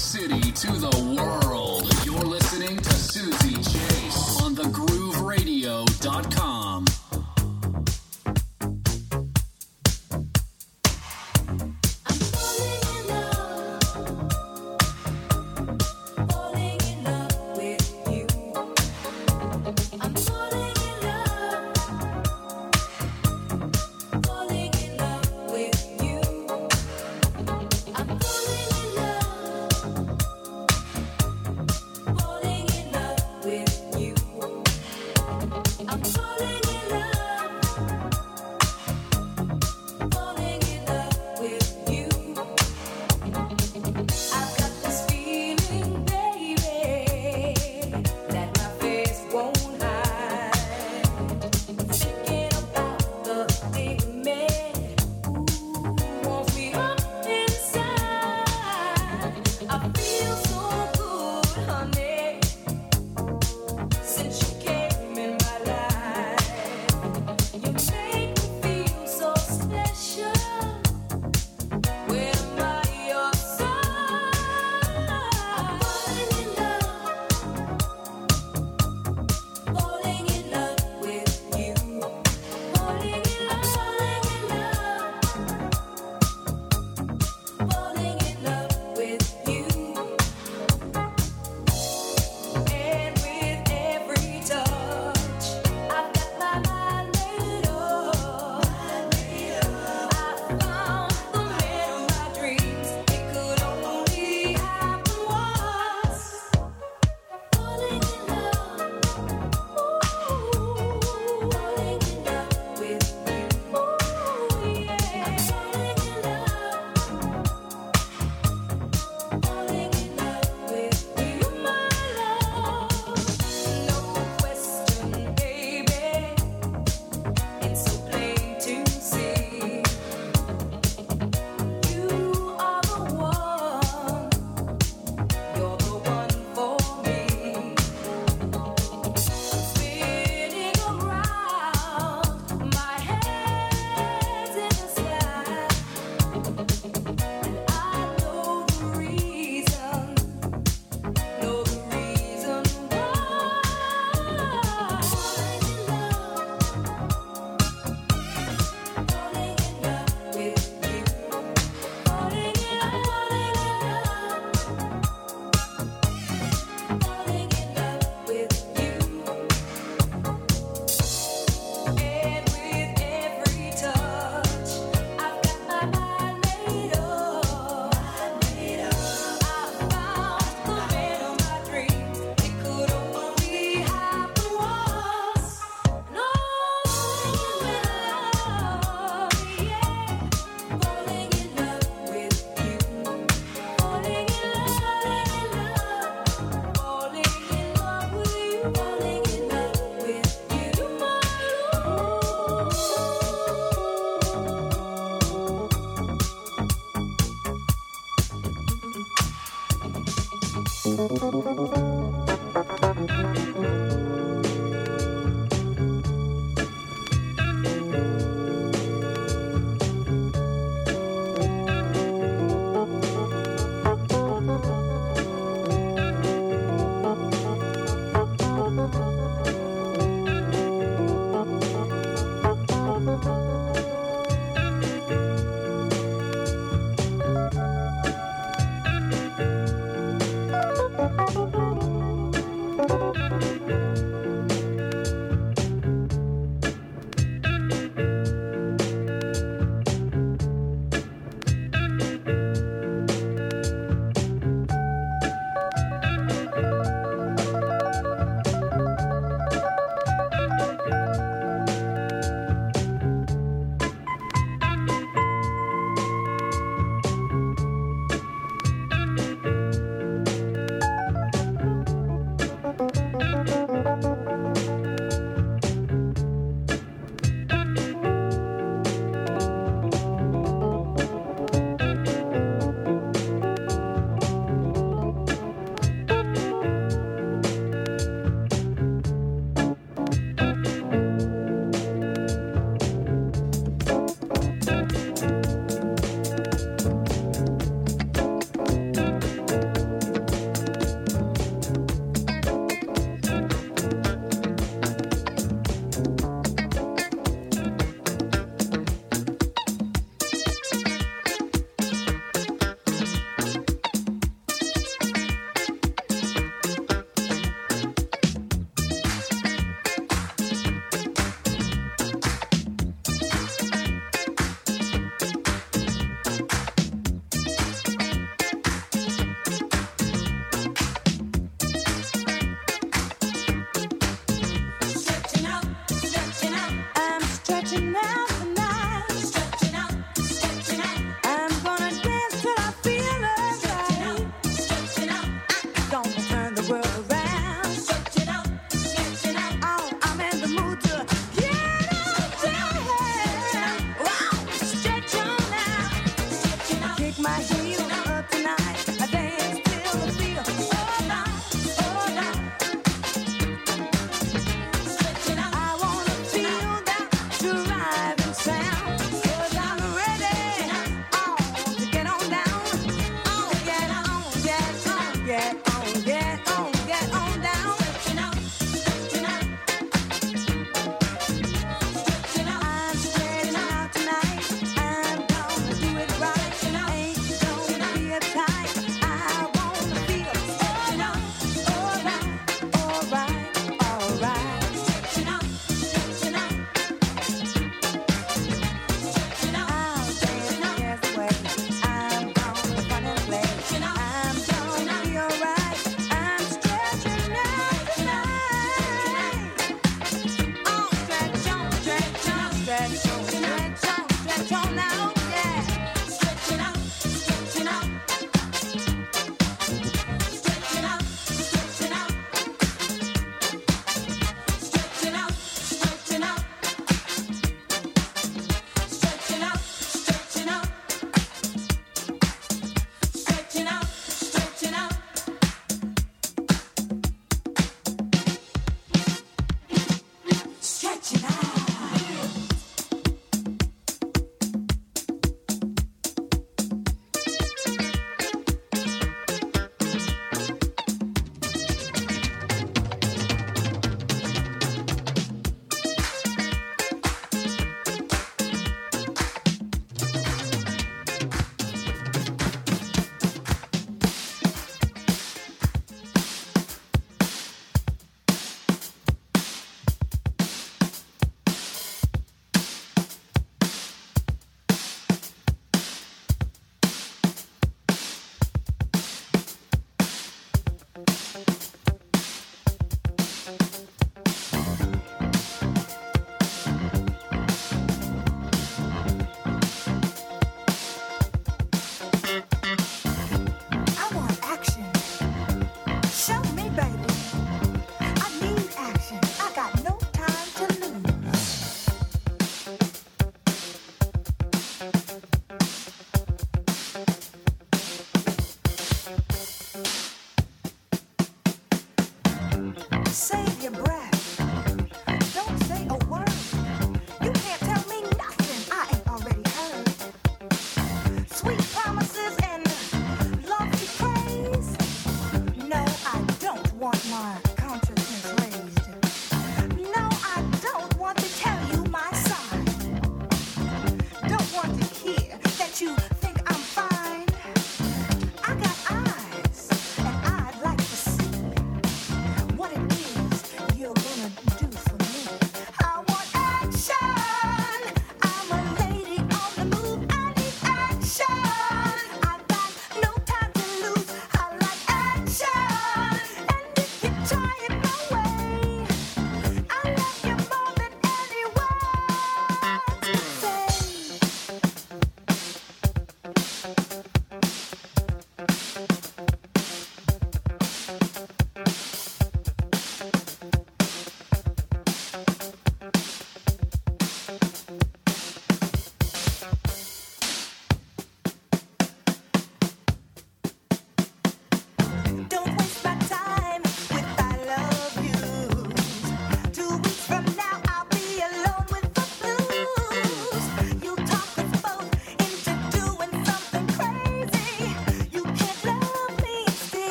city to the world. tonight.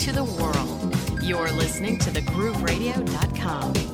To the world. You're listening to thegrooveradio.com.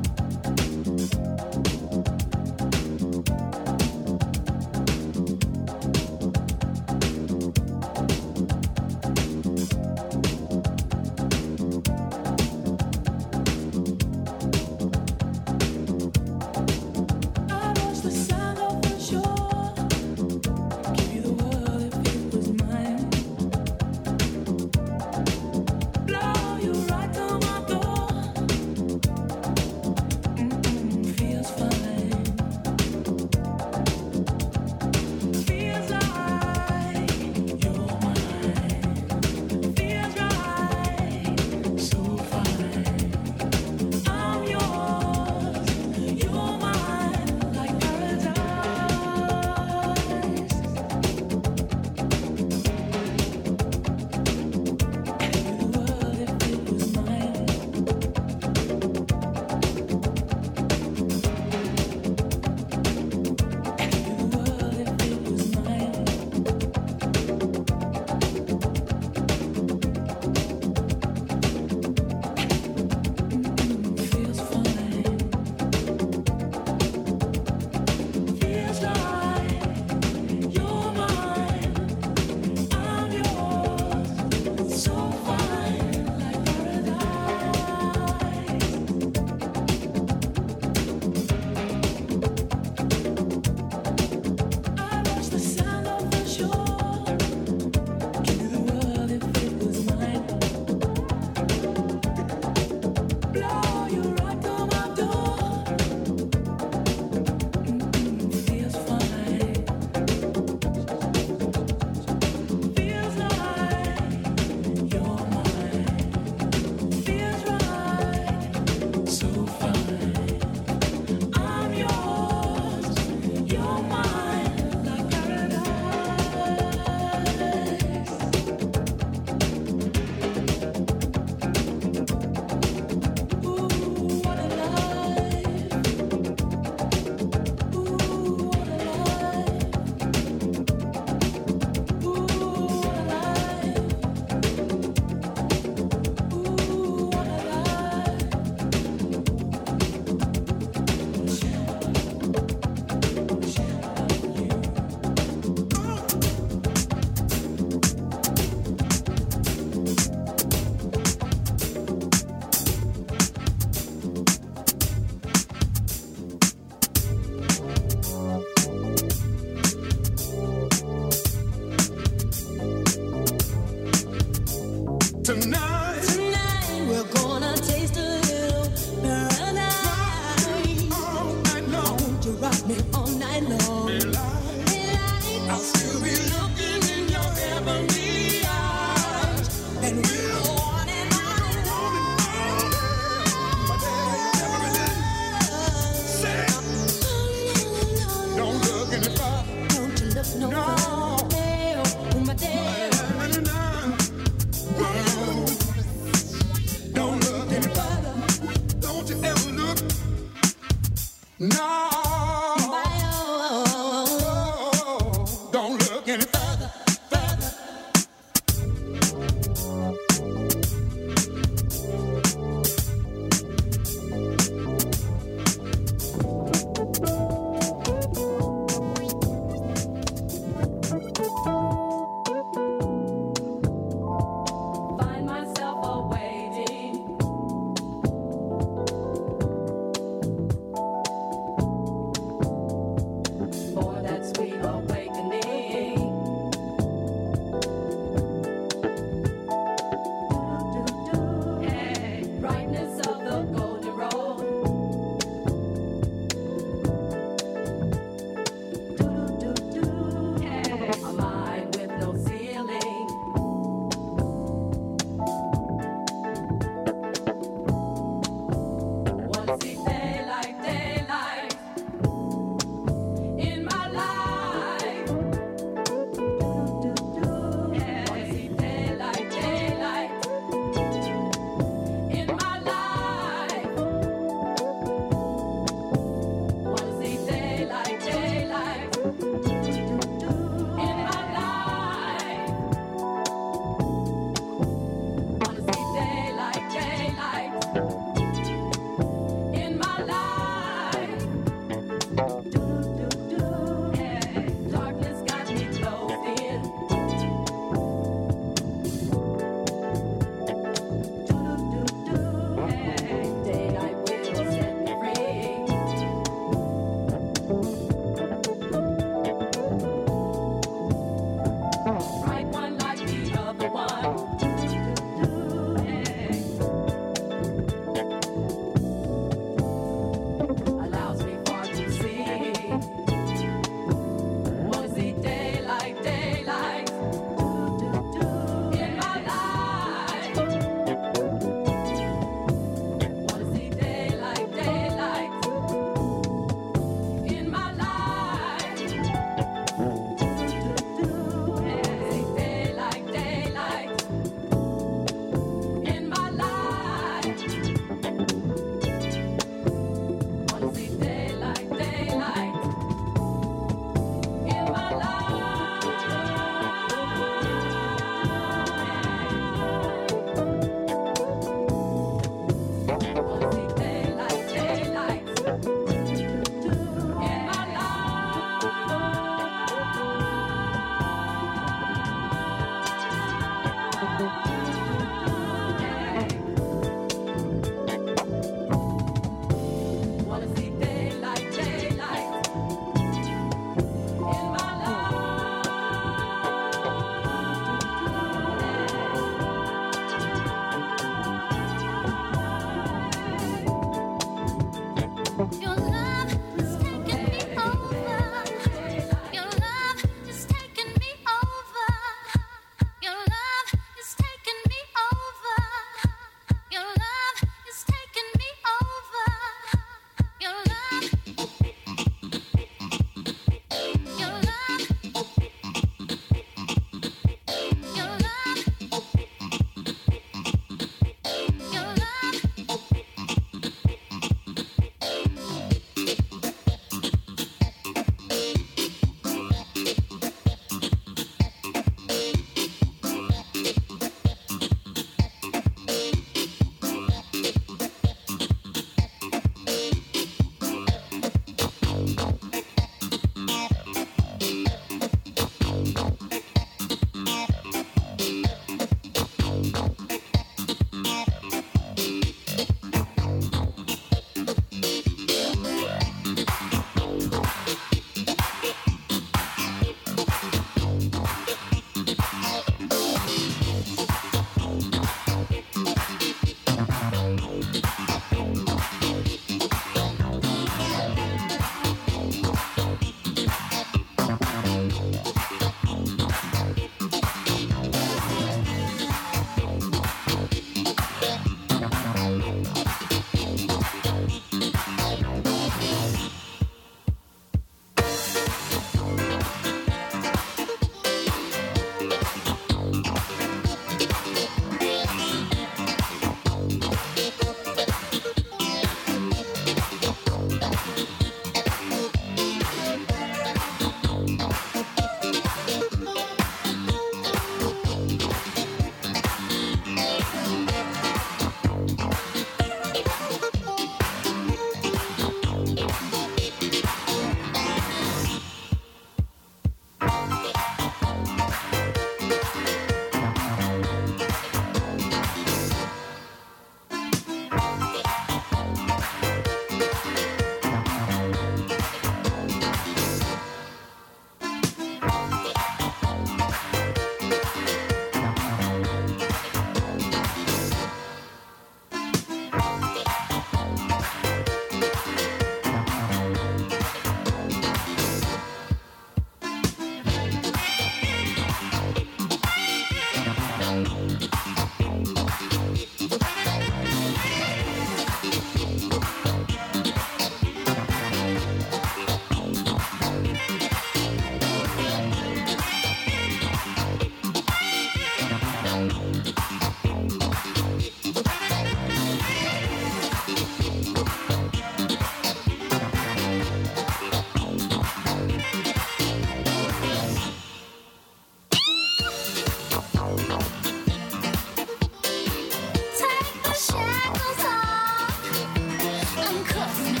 Bye.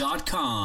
World.